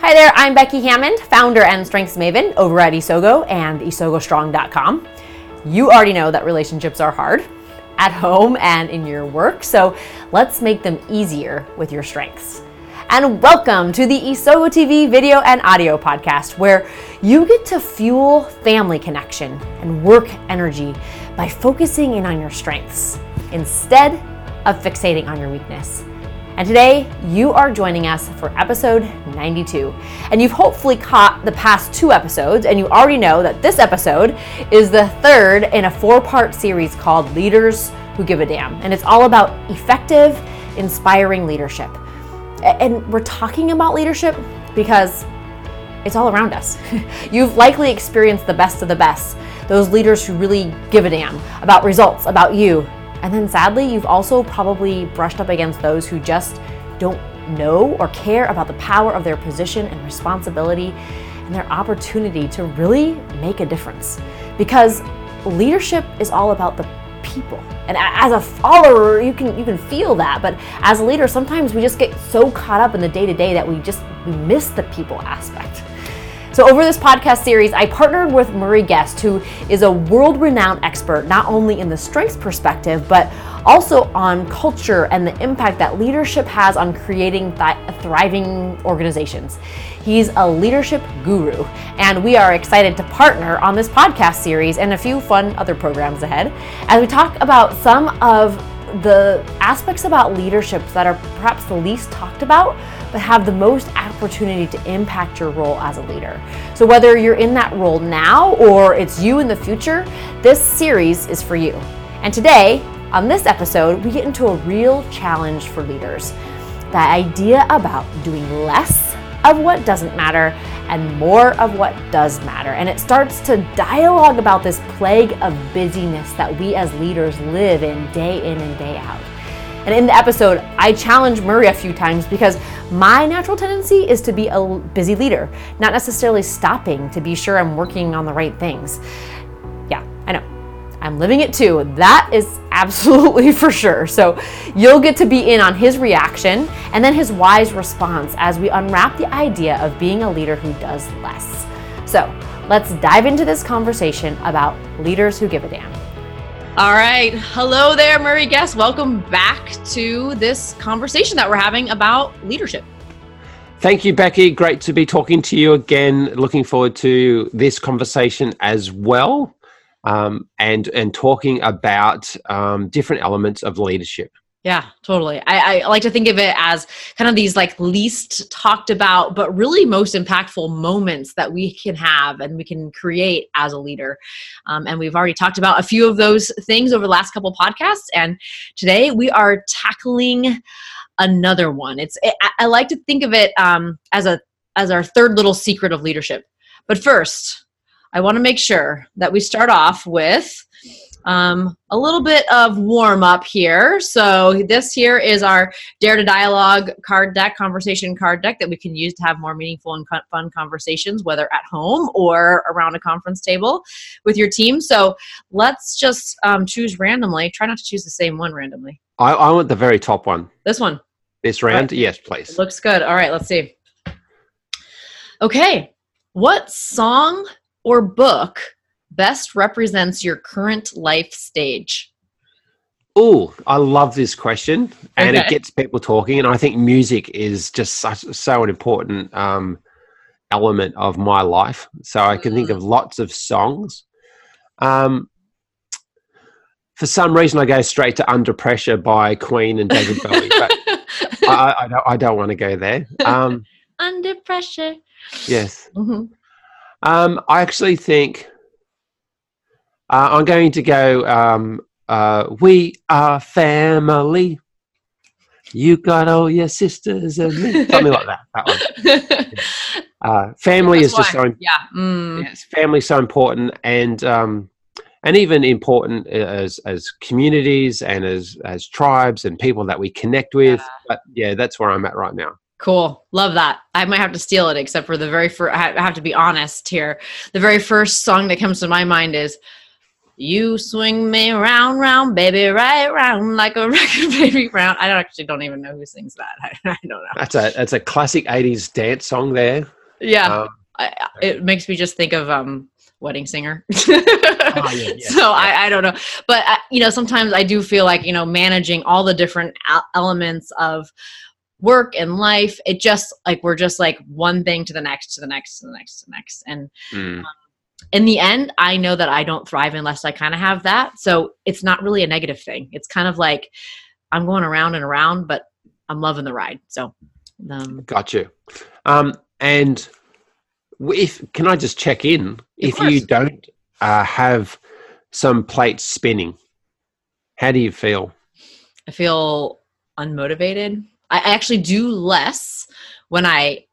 Hi there, I'm Becky Hammond, founder and strengths maven over at Isogo and isogostrong.com. You already know that relationships are hard at home and in your work, so let's make them easier with your strengths. And welcome to the Isogo TV video and audio podcast, where you get to fuel family connection and work energy by focusing in on your strengths instead of fixating on your weakness. And today, you are joining us for episode 92. And you've hopefully caught the past two episodes, and you already know that this episode is the third in a four part series called Leaders Who Give a Damn. And it's all about effective, inspiring leadership. And we're talking about leadership because it's all around us. You've likely experienced the best of the best, those leaders who really give a damn about results, about you, and then sadly, you've also probably brushed up against those who just don't know or care about the power of their position and responsibility and their opportunity to really make a difference. Because leadership is all about the people. And as a follower, you can you can feel that, but as a leader, sometimes we just get so caught up in the day-to-day that we just miss the people aspect. So, over this podcast series, I partnered with Murray Guest, who is a world renowned expert not only in the strengths perspective, but also on culture and the impact that leadership has on creating th- thriving organizations. He's a leadership guru, and we are excited to partner on this podcast series and a few fun other programs ahead as we talk about some of the aspects about leadership that are perhaps the least talked about have the most opportunity to impact your role as a leader. So, whether you're in that role now or it's you in the future, this series is for you. And today, on this episode, we get into a real challenge for leaders the idea about doing less of what doesn't matter and more of what does matter. And it starts to dialogue about this plague of busyness that we as leaders live in day in and day out. And in the episode, I challenged Murray a few times because my natural tendency is to be a busy leader, not necessarily stopping to be sure I'm working on the right things. Yeah, I know. I'm living it too. That is absolutely for sure. So you'll get to be in on his reaction and then his wise response as we unwrap the idea of being a leader who does less. So let's dive into this conversation about leaders who give a damn. All right. Hello there, Murray Guest. Welcome back to this conversation that we're having about leadership. Thank you, Becky. Great to be talking to you again. Looking forward to this conversation as well, um, and and talking about um, different elements of leadership. Yeah, totally. I, I, like to think of it as kind of these like least talked about, but really most impactful moments that we can have and we can create as a leader. Um, and we've already talked about a few of those things over the last couple podcasts. And today we are tackling another one. It's it, I, I like to think of it um, as a as our third little secret of leadership. But first, I want to make sure that we start off with um, a little bit of warm up here. So this here is our Dare to Dialogue card deck, conversation card deck that we can use to have more meaningful and fun conversations, whether at home or around a conference table with your team. So let's just um, choose randomly. Try not to choose the same one randomly. I, I want the very top one. This one. This round, right. yes, please. It looks good. All right, let's see. Okay, what song or book best represents your current life stage? Oh, I love this question, and okay. it gets people talking. And I think music is just such so an important um, element of my life. So I can think of mm. lots of songs. Um, for some reason, I go straight to "Under Pressure" by Queen and David Bowie, but I, I, don't, I, don't, want to go there. Um, Under pressure. Yes. Mm-hmm. Um, I actually think uh, I'm going to go. Um, uh, we are family. You got all your sisters and me. Something like that. That one. Uh, family That's is just why. so. Yeah. Mm. Yes, family so important, and um, and even important as as communities and as as tribes and people that we connect with. Yeah. But yeah, that's where I'm at right now. Cool. Love that. I might have to steal it, except for the very first, I have to be honest here. The very first song that comes to my mind is you swing me round, round, baby, right round like a record baby round. I don't actually don't even know who sings that. I, I don't know. That's a that's a classic '80s dance song. There. Yeah, um, I, it makes me just think of um, wedding singer. oh, yeah, yeah, so yeah. I, I don't know, but I, uh, you know, sometimes I do feel like you know managing all the different elements of work and life. It just like we're just like one thing to the next, to the next, to the next, to the next, and. Mm. Um, in the end, I know that I don't thrive unless I kind of have that. So it's not really a negative thing. It's kind of like I'm going around and around, but I'm loving the ride. So, um, got you. Um, and if can I just check in? If course. you don't uh, have some plates spinning, how do you feel? I feel unmotivated. I actually do less when I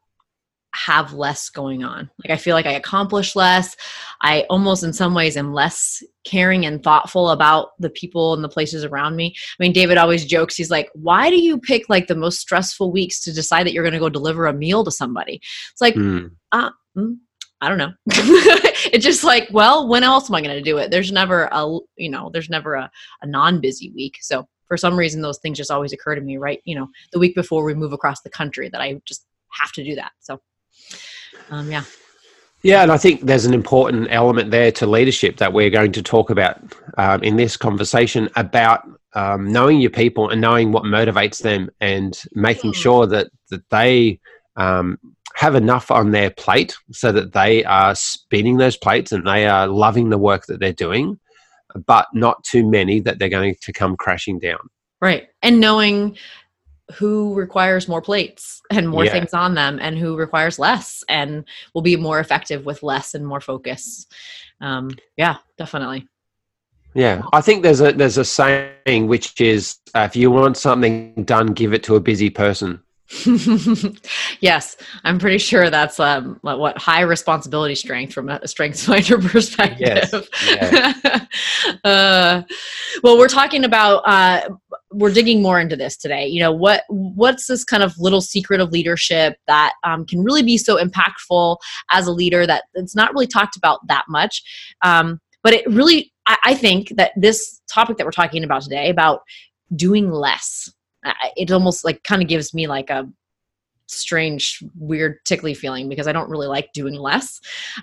have less going on. Like I feel like I accomplish less. I almost in some ways am less caring and thoughtful about the people and the places around me. I mean, David always jokes, he's like, why do you pick like the most stressful weeks to decide that you're going to go deliver a meal to somebody? It's like, mm. uh, mm, I don't know. it's just like, well, when else am I going to do it? There's never a, you know, there's never a, a non-busy week. So for some reason, those things just always occur to me, right? You know, the week before we move across the country that I just have to do that. So um, yeah. Yeah, and I think there's an important element there to leadership that we're going to talk about um, in this conversation about um, knowing your people and knowing what motivates them and making mm. sure that that they um, have enough on their plate so that they are spinning those plates and they are loving the work that they're doing, but not too many that they're going to come crashing down. Right, and knowing who requires more plates and more yeah. things on them and who requires less and will be more effective with less and more focus. Um, yeah definitely. Yeah i think there's a there's a saying which is uh, if you want something done give it to a busy person yes, I'm pretty sure that's um, what high responsibility strength from a strengths finder perspective. Yes. Yeah. uh, well, we're talking about uh, we're digging more into this today. You know what what's this kind of little secret of leadership that um, can really be so impactful as a leader that it's not really talked about that much, um, but it really I, I think that this topic that we're talking about today about doing less it almost like kind of gives me like a strange weird tickly feeling because i don't really like doing less.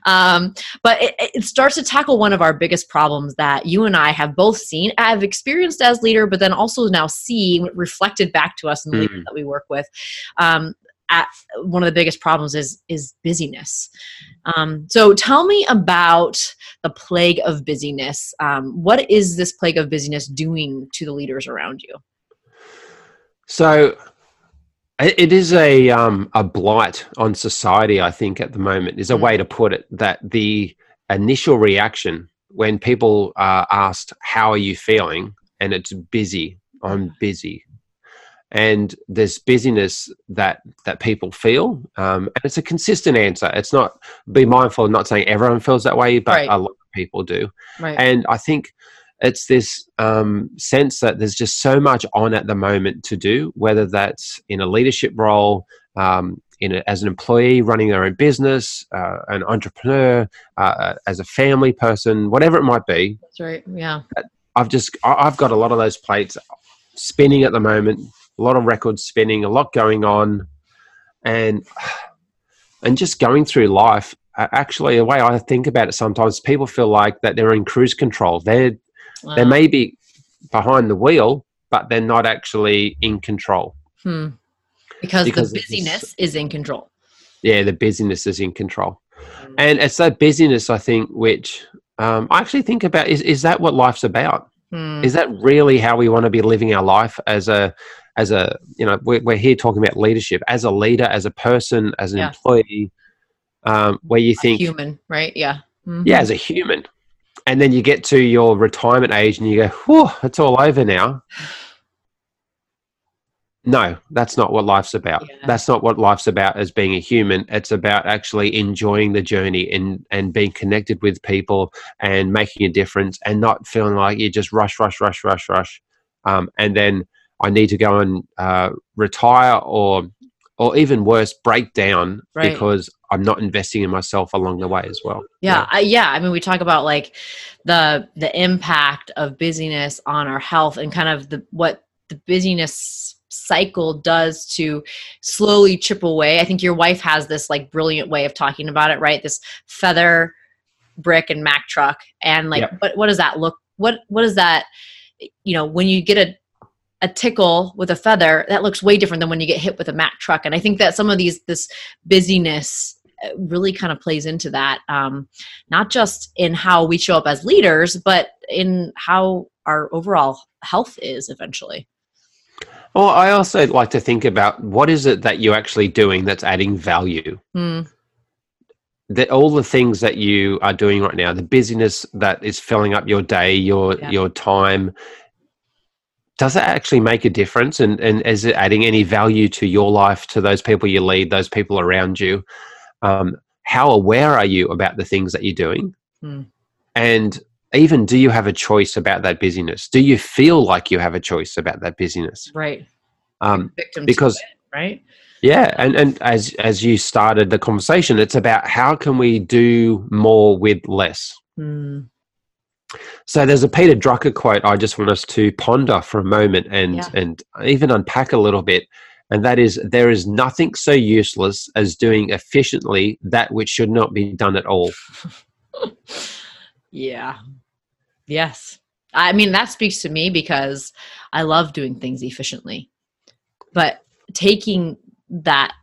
Um, but it, it, starts to tackle one of our biggest problems that you and i have both seen i've experienced as leader but then also now see reflected back to us in the mm. leaders that we work with um, at one of the biggest problems is is busyness. Um, so tell me about the plague of busyness. Um, what is this plague of busyness doing to the leaders around you so it is a um, a blight on society. I think at the moment is a mm. way to put it. That the initial reaction when people are asked, "How are you feeling?" and it's busy. I'm busy, and there's busyness that that people feel, um, and it's a consistent answer. It's not. Be mindful of not saying everyone feels that way, but right. a lot of people do. Right. And I think it's this um, sense that there's just so much on at the moment to do, whether that's in a leadership role, um, in a, as an employee running their own business, uh, an entrepreneur, uh, uh as a family person, whatever it might be. That's right. Yeah. I've just I've got a lot of those plates spinning at the moment. A lot of records spinning, a lot going on, and and just going through life actually a way i think about it sometimes people feel like that they're in cruise control they're Wow. They may be behind the wheel, but they're not actually in control. Hmm. Because, because, the busyness is in control. Yeah, the busyness is in control. Hmm. And it's that busyness, I think, which um, I actually think about is, is that what life's about? Hmm. Is that really how we want to be living our life as a, as a, you know, we're, we're here talking about leadership as a leader, as a person, as an yeah. employee, um, where you think a human, right? Yeah. Mm-hmm. Yeah, as a human and then you get to your retirement age and you go, whew, it's all over now. No, that's not what life's about. Yeah. That's not what life's about as being a human. It's about actually enjoying the journey and, and being connected with people and making a difference and not feeling like you just rush, rush, rush, rush, rush. Um, and then I need to go and uh, retire or or even worse, break down right. because I'm not investing in myself along the way as well. Yeah, yeah. I, yeah. I mean, we talk about like the the impact of busyness on our health and kind of the what the busyness cycle does to slowly chip away. I think your wife has this like brilliant way of talking about it, right? This feather brick and Mack truck and like yep. what what does that look what what does that you know when you get a a tickle with a feather that looks way different than when you get hit with a Mack truck and i think that some of these this busyness really kind of plays into that um, not just in how we show up as leaders but in how our overall health is eventually well i also like to think about what is it that you're actually doing that's adding value mm. that all the things that you are doing right now the busyness that is filling up your day your yeah. your time does it actually make a difference and, and is it adding any value to your life to those people you lead those people around you um, how aware are you about the things that you're doing hmm. and even do you have a choice about that busyness do you feel like you have a choice about that busyness right um, because it, right yeah and, and as as you started the conversation it's about how can we do more with less hmm. So there's a Peter Drucker quote I just want us to ponder for a moment and yeah. and even unpack a little bit. And that is there is nothing so useless as doing efficiently that which should not be done at all. yeah. Yes. I mean that speaks to me because I love doing things efficiently. But taking that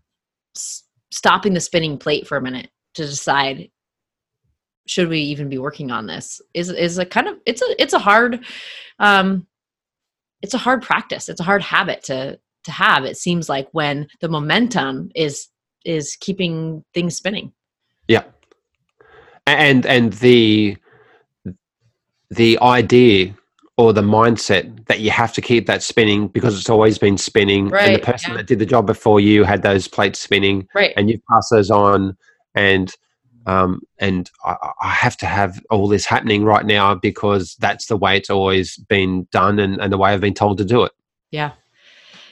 stopping the spinning plate for a minute to decide should we even be working on this is is a kind of it's a it's a hard um it's a hard practice it's a hard habit to to have it seems like when the momentum is is keeping things spinning yeah and and the the idea or the mindset that you have to keep that spinning because it's always been spinning right, and the person yeah. that did the job before you had those plates spinning right. and you pass those on and um, and I, I, have to have all this happening right now because that's the way it's always been done and, and the way I've been told to do it. Yeah.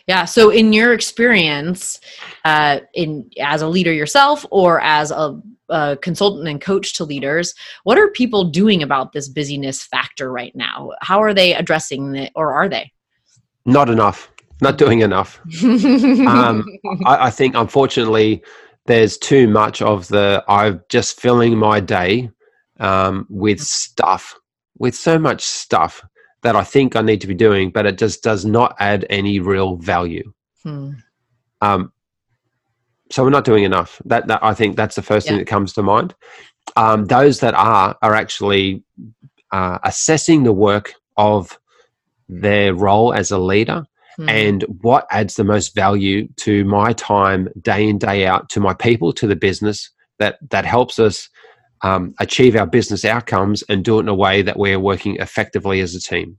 Yeah. So, in your experience, uh, in as a leader yourself or as a, a, consultant and coach to leaders, what are people doing about this busyness factor right now? How are they addressing it, or are they? Not enough. Not doing enough. um, I, I think, unfortunately, there's too much of the I'm just filling my day um, with stuff, with so much stuff that I think I need to be doing, but it just does not add any real value. Hmm. Um, so we're not doing enough. That, that I think that's the first yeah. thing that comes to mind. Um, those that are are actually uh, assessing the work of their role as a leader mm. and what adds the most value to my time day in day out to my people to the business that that helps us um, achieve our business outcomes and do it in a way that we're working effectively as a team.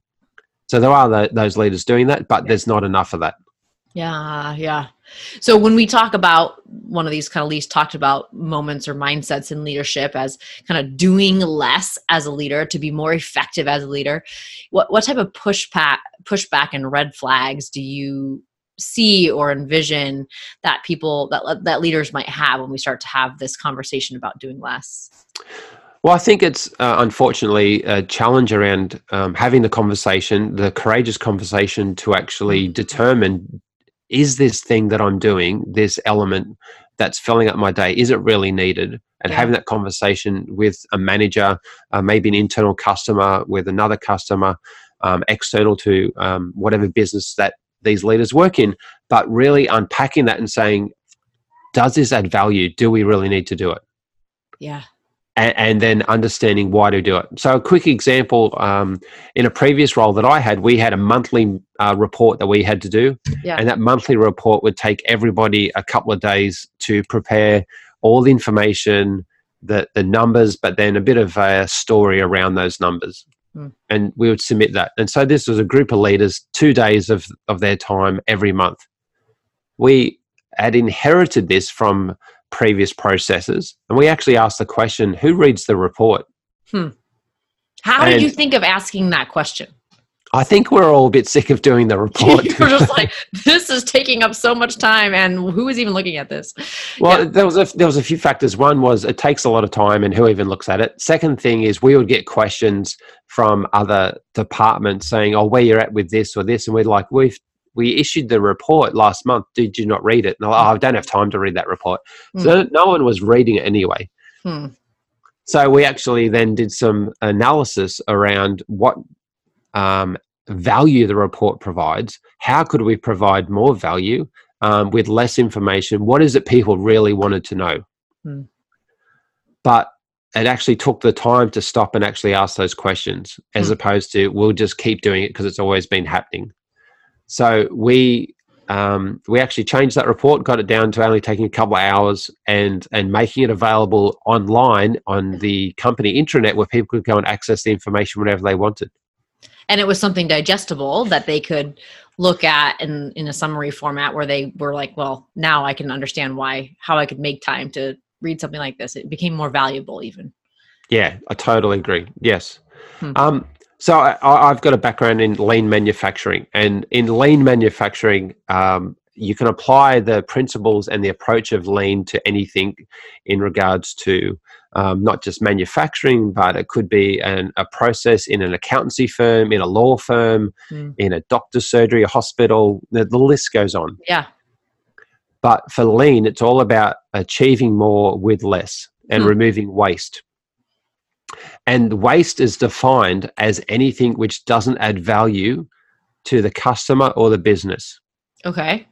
So there are the, those leaders doing that but there's not enough of that. Yeah yeah. So when we talk about one of these kind of least talked about moments or mindsets in leadership as kind of doing less as a leader to be more effective as a leader, what what type of pushback pushback and red flags do you see or envision that people that that leaders might have when we start to have this conversation about doing less? Well, I think it's uh, unfortunately a challenge around um, having the conversation, the courageous conversation to actually mm-hmm. determine is this thing that I'm doing, this element that's filling up my day, is it really needed? And yeah. having that conversation with a manager, uh, maybe an internal customer, with another customer, um, external to um, whatever business that these leaders work in, but really unpacking that and saying, does this add value? Do we really need to do it? Yeah and, and, then understanding why to do it. So, a quick example um, in a previous role that I had, we had a monthly uh, report that we had to do. Yeah. And that monthly report would take everybody a couple of days to prepare all the information, the, the numbers, but then a bit of a story around those numbers. Mm. And we would submit that. And so, this was a group of leaders, two days of, of their time every month. We had inherited this from previous processes. And we actually asked the question who reads the report? Hmm. How and, did you think of asking that question? I think we're all a bit sick of doing the report. We're just like, this is taking up so much time, and who is even looking at this? Well, yeah. there was a there was a few factors. One was it takes a lot of time, and who even looks at it. Second thing is we would get questions from other departments saying, "Oh, where you're at with this or this," and we're like, "We've we issued the report last month. Did you not read it?" And like, oh, I don't have time to read that report. Hmm. So no one was reading it anyway. Hmm. So we actually then did some analysis around what um, value the report provides. How could we provide more value um, with less information? What is it people really wanted to know? Hmm. But it actually took the time to stop and actually ask those questions as hmm. opposed to we'll just keep doing it because it's always been happening. So we um, we actually changed that report, got it down to only taking a couple of hours, and and making it available online on the company intranet where people could go and access the information whenever they wanted. And it was something digestible that they could look at in in a summary format where they were like, well, now I can understand why how I could make time to read something like this. It became more valuable, even. Yeah, I totally agree. Yes. Hmm. Um, so I, have got a background in lean manufacturing, and in lean manufacturing, um, you can apply the principles and the approach of lean to anything in regards to um, not just manufacturing, but it could be an, a process in an accountancy firm, in a law firm, mm. in a doctor's surgery, a hospital. The, the list goes on. Yeah. But for lean, it's all about achieving more with less and mm. removing waste. And waste is defined as anything which doesn't add value to the customer or the business. Okay.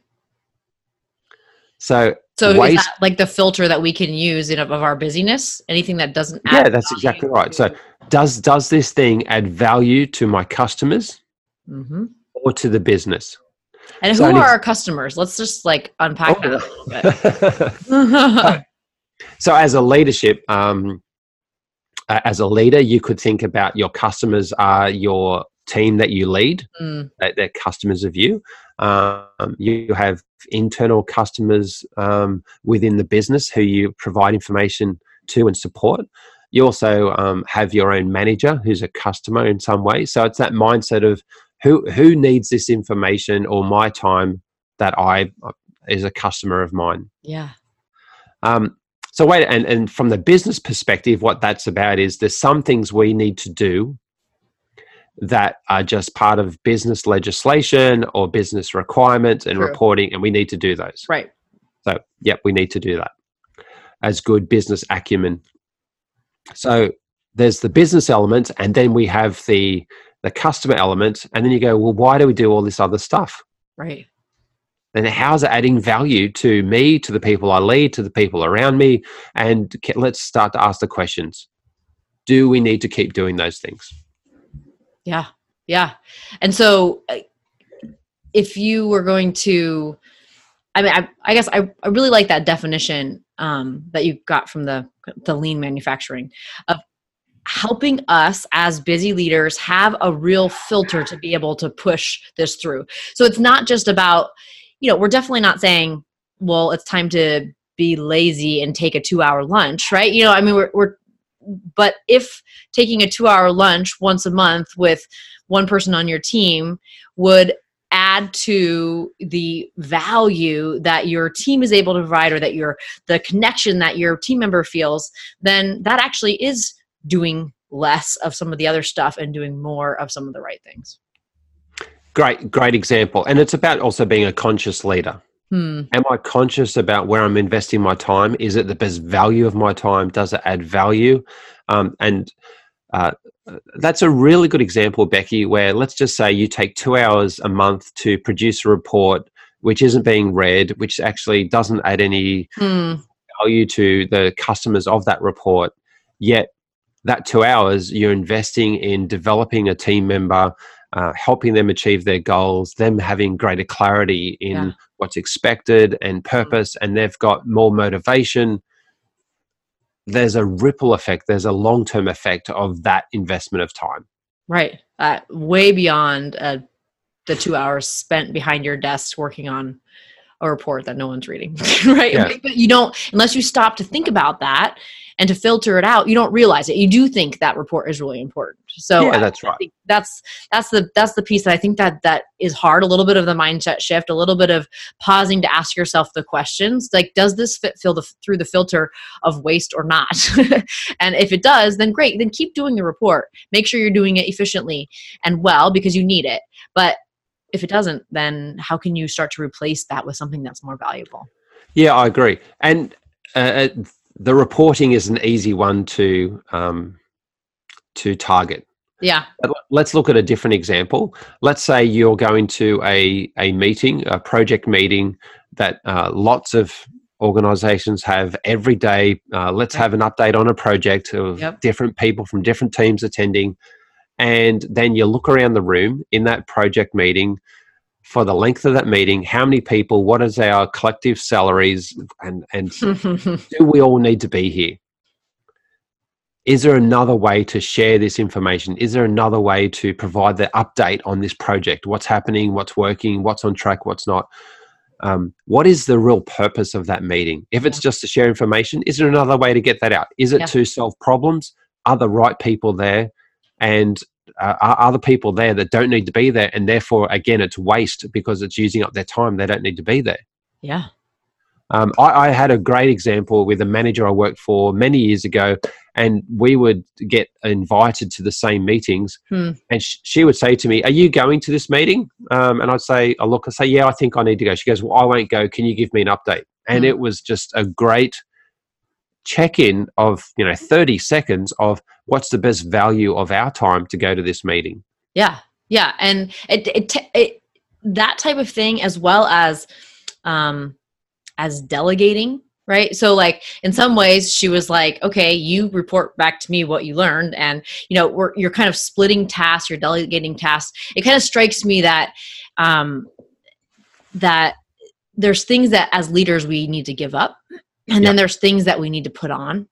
So, so waste, is that like the filter that we can use in of our busyness? Anything that doesn't Yeah, that's exactly right. So, does does this thing add value to my customers mm-hmm. or to the business? And so who are our customers? Let's just like unpack oh. that a little bit. so, as a leadership, um, as a leader, you could think about your customers are your team that you lead, mm. they're customers of you. Um, you have internal customers um, within the business who you provide information to and support. You also um, have your own manager who's a customer in some way. So it's that mindset of who who needs this information or my time that I uh, is a customer of mine. Yeah. Um, so wait, and, and from the business perspective, what that's about is there's some things we need to do that are just part of business legislation or business requirements and True. reporting, and we need to do those. Right. So, yep, we need to do that as good business acumen. So there's the business element, and then we have the the customer element, and then you go, well, why do we do all this other stuff? Right and how's it adding value to me, to the people I lead, to the people around me? And let's start to ask the questions. Do we need to keep doing those things? Yeah. Yeah. And so uh, if you were going to, I mean, I, I guess I, I really like that definition um, that you got from the, the lean manufacturing of helping us as busy leaders have a real filter to be able to push this through. So it's not just about, you know, we're definitely not saying, well, it's time to be lazy and take a two hour lunch, right? You know, I mean, we're, we're but if taking a two hour lunch once a month with one person on your team would add to the value that your team is able to provide or that your the connection that your team member feels then that actually is doing less of some of the other stuff and doing more of some of the right things Great, great example. And it's about also being a conscious leader. Hmm. Am I conscious about where I'm investing my time? Is it the best value of my time? Does it add value? Um, and uh, that's a really good example, Becky, where let's just say you take two hours a month to produce a report which isn't being read, which actually doesn't add any hmm. value to the customers of that report. Yet, that two hours you're investing in developing a team member uh, helping them achieve their goals, them having greater clarity in yeah. What's expected and purpose, and they've got more motivation. There's a ripple effect, there's a long term effect of that investment of time. Right. Uh, way beyond uh, the two hours spent behind your desk working on a report that no one's reading, right? Yeah. But you don't, unless you stop to think about that and to filter it out, you don't realize it. You do think that report is really important. So yeah, that's right. That's that's the that's the piece that I think that that is hard. A little bit of the mindset shift, a little bit of pausing to ask yourself the questions like, does this fit fill the, through the filter of waste or not? and if it does, then great. Then keep doing the report. Make sure you're doing it efficiently and well because you need it. But if it doesn't, then how can you start to replace that with something that's more valuable? Yeah, I agree. And uh, uh, the reporting is an easy one to um, to target. Yeah. Let's look at a different example. Let's say you're going to a a meeting, a project meeting that uh, lots of organizations have every day. Uh, let's have an update on a project of yep. different people from different teams attending and then you look around the room in that project meeting for the length of that meeting how many people what is our collective salaries and and do we all need to be here? Is there another way to share this information? Is there another way to provide the update on this project? What's happening? What's working? What's on track? What's not? Um, what is the real purpose of that meeting? If it's yeah. just to share information is there another way to get that out? Is it yeah. to solve problems? Are the right people there and uh, are other people there that don't need to be there and therefore again it's waste because it's using up their time they don't need to be there yeah um, I, I, had a great example with a manager I worked for many years ago, and we would get invited to the same meetings. Hmm. And sh- she would say to me, "Are you going to this meeting?" Um, and I'd say, "I look, I say, yeah, I think I need to go." She goes, "Well, I won't go. Can you give me an update?" And hmm. it was just a great check-in of you know 30 seconds of what's the best value of our time to go to this meeting? Yeah yeah and it, it, it that type of thing as well as um as delegating right? So like in some ways she was like okay you report back to me what you learned and you know we're, you're kind of splitting tasks you're delegating tasks. It kind of strikes me that um that there's things that as leaders we need to give up and then there's things that we need to put on.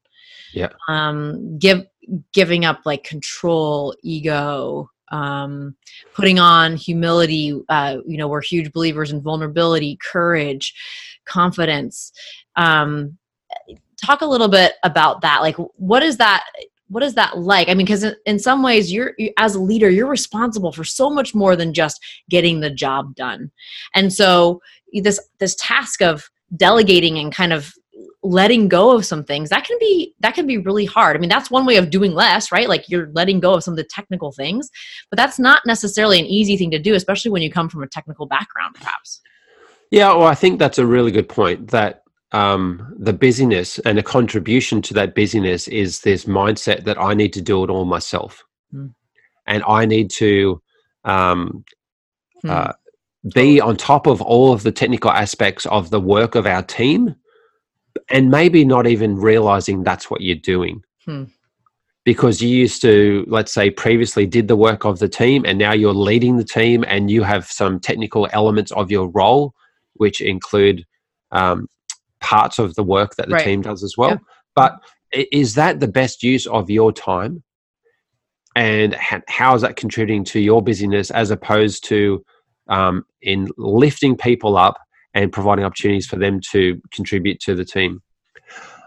Yeah. Um give giving up like control ego um putting on humility uh you know we're huge believers in vulnerability courage confidence. Um talk a little bit about that. Like what is that what is that like? I mean because in some ways you're you, as a leader you're responsible for so much more than just getting the job done. And so this this task of delegating and kind of letting go of some things that can be that can be really hard. I mean that's one way of doing less right? Like you're letting go of some of the technical things but that's not necessarily an easy thing to do especially when you come from a technical background perhaps. Yeah well i think that's a really good point that um, the busyness and a contribution to that busyness is this mindset that i need to do it all myself. Mm. and i need to um, hmm. uh, be on top of all of the technical aspects of the work of our team and maybe not even realizing that's what you're doing. Hmm. Because you used to, let's say, previously did the work of the team, and now you're leading the team, and you have some technical elements of your role, which include um, parts of the work that the right. team does as well. Yeah. But is that the best use of your time? And how is that contributing to your busyness as opposed to um, in lifting people up and providing opportunities for them to contribute to the team.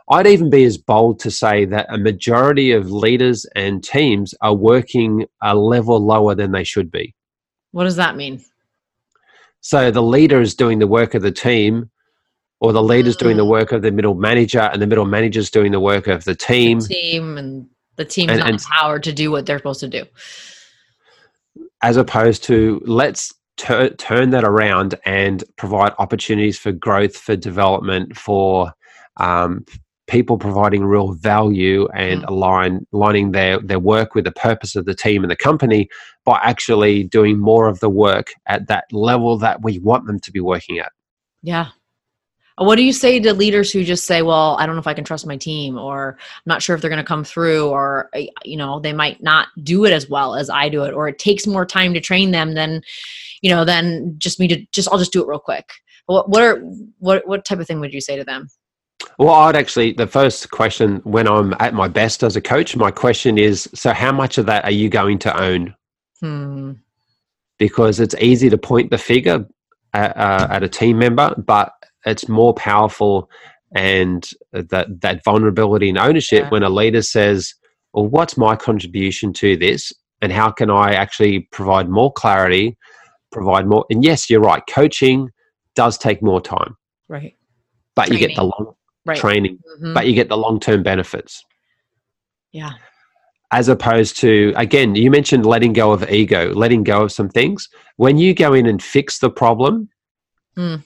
I'd even be as bold to say that a majority of leaders and teams are working a level lower than they should be. What does that mean? So the leader is doing the work of the team, or the leader's mm. doing the mm. work of the middle manager, and the middle manager's doing the work of the team. The team and the team's and, not and, empowered to do what they're supposed to do. As opposed to let's tur- turn that around and provide opportunities for growth, for development, for um, people providing real value and mm. align aligning their their work with the purpose of the team and the company by actually doing more of the work at that level that we want them to be working at. Yeah, what do you say to leaders who just say, well, I don't know if I can trust my team, or I'm not sure if they're going to come through, or, you know, they might not do it as well as I do it, or it takes more time to train them than, you know, than just me to just, I'll just do it real quick. What, what are, what, what type of thing would you say to them? Well, I'd actually, the first question when I'm at my best as a coach, my question is so how much of that are you going to own? Hmm. Because it's easy to point the figure at, uh, at a team member, but it's more powerful and that that vulnerability and ownership yeah. when a leader says, "Well, what's my contribution to this, and how can I actually provide more clarity, provide more?" And yes, you're right. Coaching does take more time, right? But training. you get the long right. training, mm-hmm. but you get the long term benefits. Yeah. As opposed to, again, you mentioned letting go of ego, letting go of some things. When you go in and fix the problem, mm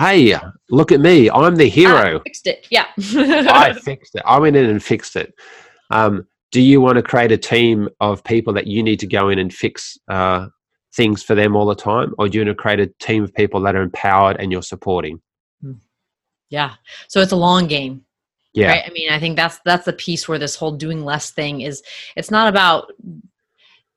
hey, look at me, I'm the hero. I fixed it. Yeah. I fixed it. I went in and fixed it. Um, do you want to create a team of people that you need to go in and fix uh, things for them all the time? Or do you want to create a team of people that are empowered and you're supporting? Hmm. Yeah. So it's a long game. Yeah. Right? I mean, I think that's that's the piece where this whole doing less thing is it's not about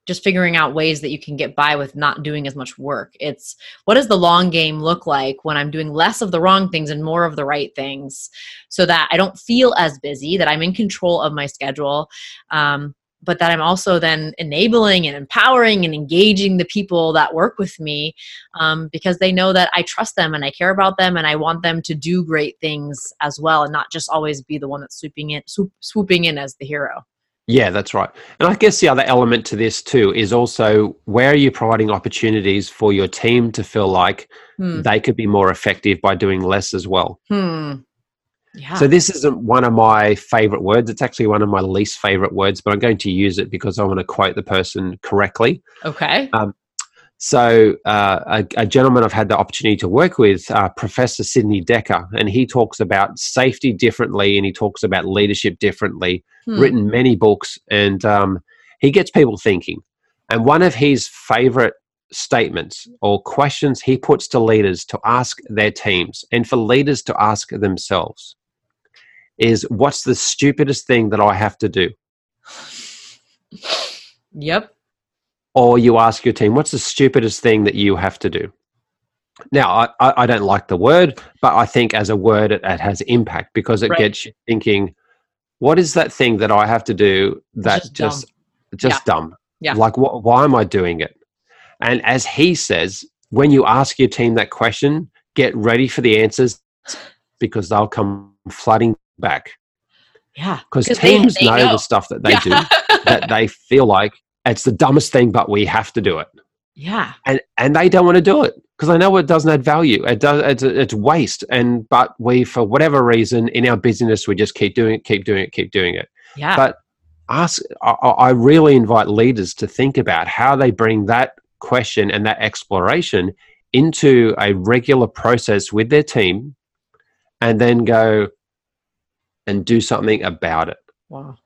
just figuring out ways that you can get by with not doing as much work. It's what does the long game look like when I'm doing less of the wrong things and more of the right things so that I don't feel as busy, that I'm in control of my schedule, um, but that I'm also then enabling and empowering and engaging the people that work with me um, because they know that I trust them and I care about them and I want them to do great things as well and not just always be the one that's swooping in, swoop, swooping in as the hero. Yeah, that's right. And I guess the other element to this too is also where are you providing opportunities for your team to feel like hmm. they could be more effective by doing less as well. Hmm. Yeah. So this isn't one of my favorite words. It's actually one of my least favorite words, but I'm going to use it because I want to quote the person correctly. Okay. Um, so, uh, a, a, gentleman I've had the opportunity to work with, uh, Professor Sidney Dekker, and he talks about safety differently and he talks about leadership differently, hmm. written many books, and um, he gets people thinking. And one of his favorite statements or questions he puts to leaders to ask their teams and for leaders to ask themselves is What's the stupidest thing that I have to do? Yep or you ask your team, what's the stupidest thing that you have to do? Now, I, I don't like the word, but I think as a word, it, it has impact because it right. gets you thinking, what is that thing that I have to do that's just just, just yeah. dumb? Yeah. Like, what, why am I doing it? And as he says, when you ask your team that question, get ready for the answers because they'll come flooding back. Yeah. Because teams they, they know, know, the stuff that they yeah. do that they feel like it's the dumbest thing, but we have to do it. Yeah. And and they don't want to do it because they know it doesn't add value. It does. It's it's waste. And but we, for whatever reason, in our business, we just keep doing it, keep doing it, keep doing it. Yeah. But ask. I, I really invite leaders to think about how they bring that question and that exploration into a regular process with their team, and then go and do something about it. Wow.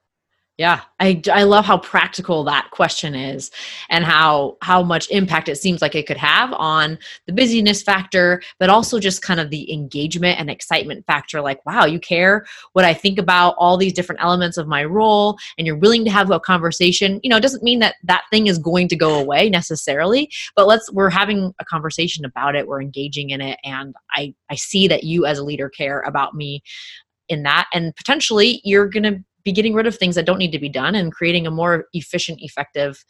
Yeah, I, I love how practical that question is and how how much impact it seems like it could have on the busyness factor, but also just kind of the engagement and excitement factor like wow, you care what I think about all these different elements of my role and you're willing to have a conversation. You know, it doesn't mean that that thing is going to go away necessarily, but let's we're having a conversation about it, we're engaging in it and I I see that you as a leader care about me in that. And potentially you're going to be getting rid of things that don't need to be done and creating a more efficient, effective,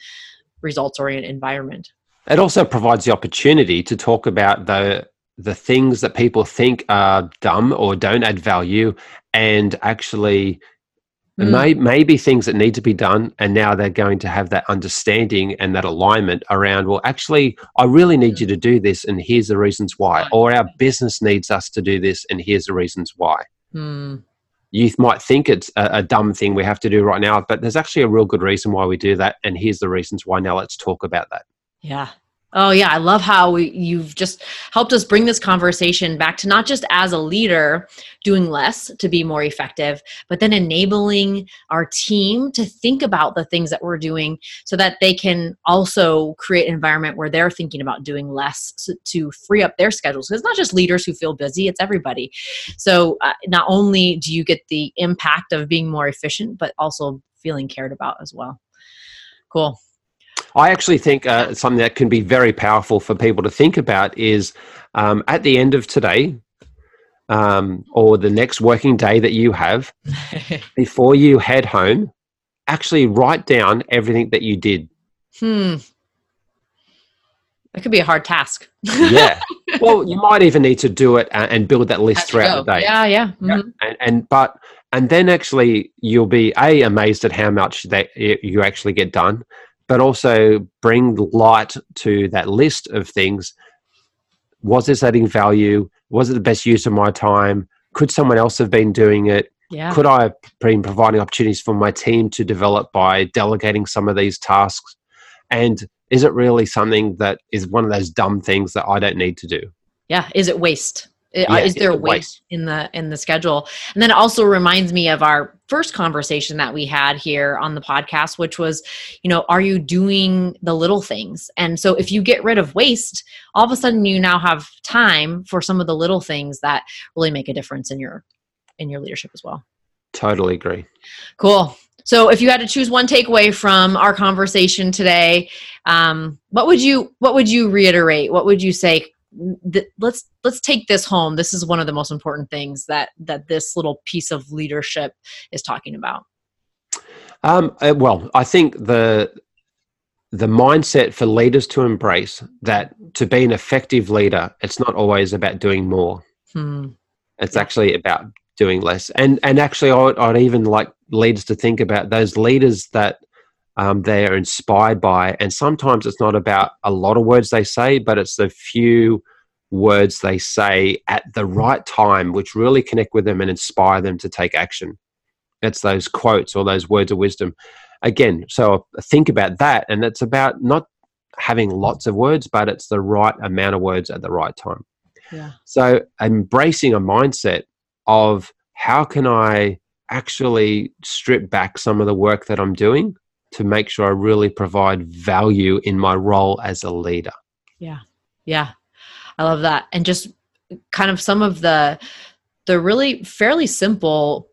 results oriented environment. It also provides the opportunity to talk about the the things that people think are dumb or don't add value and actually mm. may, maybe things that need to be done and now they're going to have that understanding and that alignment around well actually i really need you to do this and here's the reasons why? Or our business needs us to do this and here's the reasons why mm you might think it's a, a, dumb thing we have to do right now, but there's actually a real good reason why we do that. And here's the reasons why. Now let's talk about that. Yeah. Oh yeah, I love how we, you've just helped us bring this conversation back to not just as a leader doing less to be more effective, but then enabling our team to think about the things that we're doing so that they can also create an environment where they're thinking about doing less to free up their schedules. It's not just leaders who feel busy, it's everybody. So uh, not only do you get the impact of being more efficient, but also feeling cared about as well. Cool. I actually think uh, something that can be very powerful for people to think about is um, at the end of today um, or the next working day that you have, before you head home, actually write down everything that you did. Hmm. It could be a hard task. yeah. Well, you might even need to do it and build that list throughout the day. Yeah, yeah. Mm-hmm. yeah. And, and, but and then actually you'll be a amazed at how much that you actually get done, but also bring light to that list of things. Was this adding value? Was it the best use of my time? Could someone else have been doing it? Yeah. Could I have been providing opportunities for my team to develop by delegating some of these tasks? And is it really something that is one of those dumb things that I don't need to do? Yeah. Is it waste? Yeah, is there waste in the in the schedule? And then it also reminds me of our first conversation that we had here on the podcast, which was, you know, are you doing the little things? And so if you get rid of waste, all of a sudden you now have time for some of the little things that really make a difference in your in your leadership as well. Totally agree. Cool. So, if you had to choose one takeaway from our conversation today, um, what would you what would you reiterate? What would you say? Th- let's let's take this home. This is one of the most important things that that this little piece of leadership is talking about. Um, uh, well, I think the the mindset for leaders to embrace that to be an effective leader, it's not always about doing more. Hmm. It's yeah. actually about doing less. And and actually, I'd, I'd even like leaders to think about those leaders that um, they are inspired by. And sometimes it's not about a lot of words they say, but it's the few words they say at the right time, which really connect with them and inspire them to take action. It's those quotes or those words of wisdom. Again, so think about that. And it's about not having lots of words, but it's the right amount of words at the right time. Yeah. So embracing a mindset of how can I actually strip back some of the work that I'm doing to make sure I really provide value in my role as a leader. Yeah. Yeah. I love that. And just kind of some of the the really fairly simple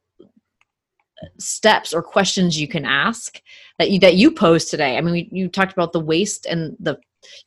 steps or questions you can ask that you that you posed today. I mean, we, you talked about the waste and the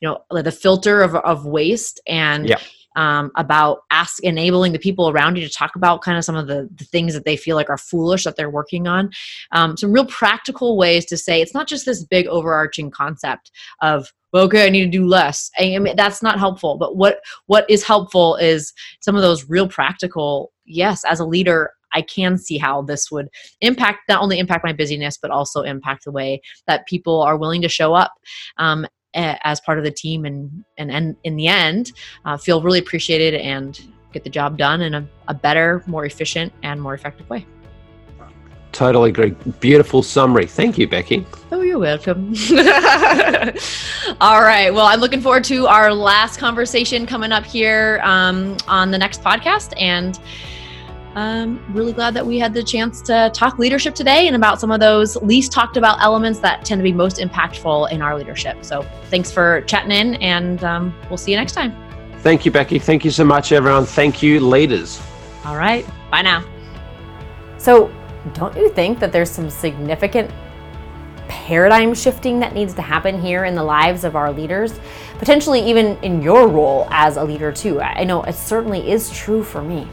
you know the filter of of waste and yeah um, about ask enabling the people around you to talk about kind of some of the, the things that they feel like are foolish that they're working on um, some real practical ways to say it's not just this big overarching concept of well, okay i need to do less I mean, that's not helpful but what what is helpful is some of those real practical yes as a leader I can see how this would impact not only impact my busyness, but also impact the way that people are willing to show up. Um, as part of the team and and, and in the end uh, feel really appreciated and get the job done in a, a better more efficient and more effective way Totally agree. Beautiful summary. Thank you, Becky. Oh, you're welcome. All right. Well, I'm looking forward to our last conversation coming up here um, on the next podcast. And um, really glad that we had the chance to talk leadership today and about some of those least talked about elements that tend to be most impactful in our leadership. So thanks for chatting in, and um, we'll see you next time. Thank you, Becky. Thank you so much, everyone. Thank you, leaders. All right. Bye now. So, don't you think that there's some significant paradigm shifting that needs to happen here in the lives of our leaders? Potentially, even in your role as a leader, too. I know it certainly is true for me.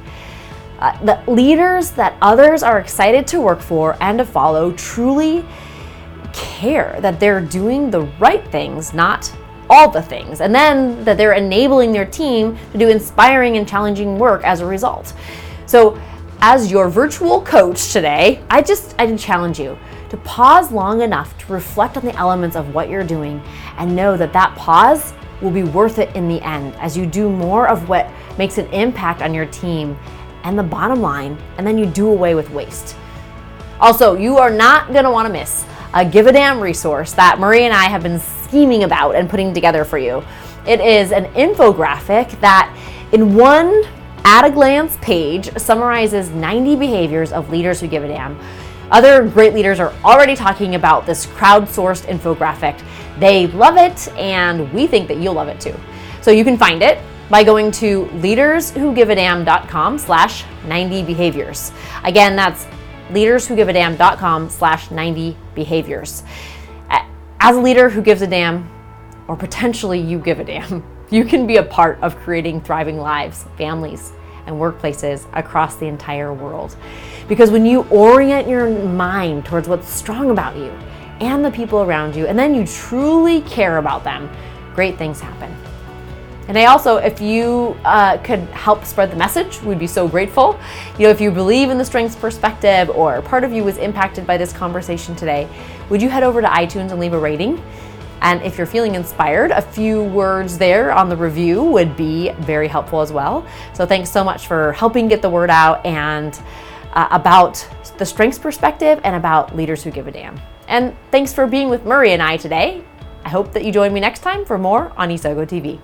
Uh, the leaders that others are excited to work for and to follow truly care that they're doing the right things, not all the things, and then that they're enabling their team to do inspiring and challenging work as a result. So, as your virtual coach today, I just I challenge you to pause long enough to reflect on the elements of what you're doing and know that that pause will be worth it in the end as you do more of what makes an impact on your team and the bottom line, and then you do away with waste. Also, you are not going to want to miss a Give a Damn resource that Marie and I have been scheming about and putting together for you. It is an infographic that, in one at a glance page, summarizes 90 behaviors of leaders who give a damn. Other great leaders are already talking about this crowdsourced infographic. They love it, and we think that you'll love it too. So you can find it by going to leaderswhogiveadamn.com slash 90 behaviors. Again, that's leaderswhogiveadamn.com slash 90 behaviors. As a leader who gives a damn, or potentially you give a damn, you can be a part of creating thriving lives, families, and workplaces across the entire world. Because when you orient your mind towards what's strong about you and the people around you, and then you truly care about them, great things happen. And I also, if you uh, could help spread the message, we'd be so grateful. You know, if you believe in the strengths perspective or part of you was impacted by this conversation today, would you head over to iTunes and leave a rating? And if you're feeling inspired, a few words there on the review would be very helpful as well. So thanks so much for helping get the word out and uh, about the strengths perspective and about leaders who give a damn. And thanks for being with Murray and I today. I hope that you join me next time for more on Isogo TV.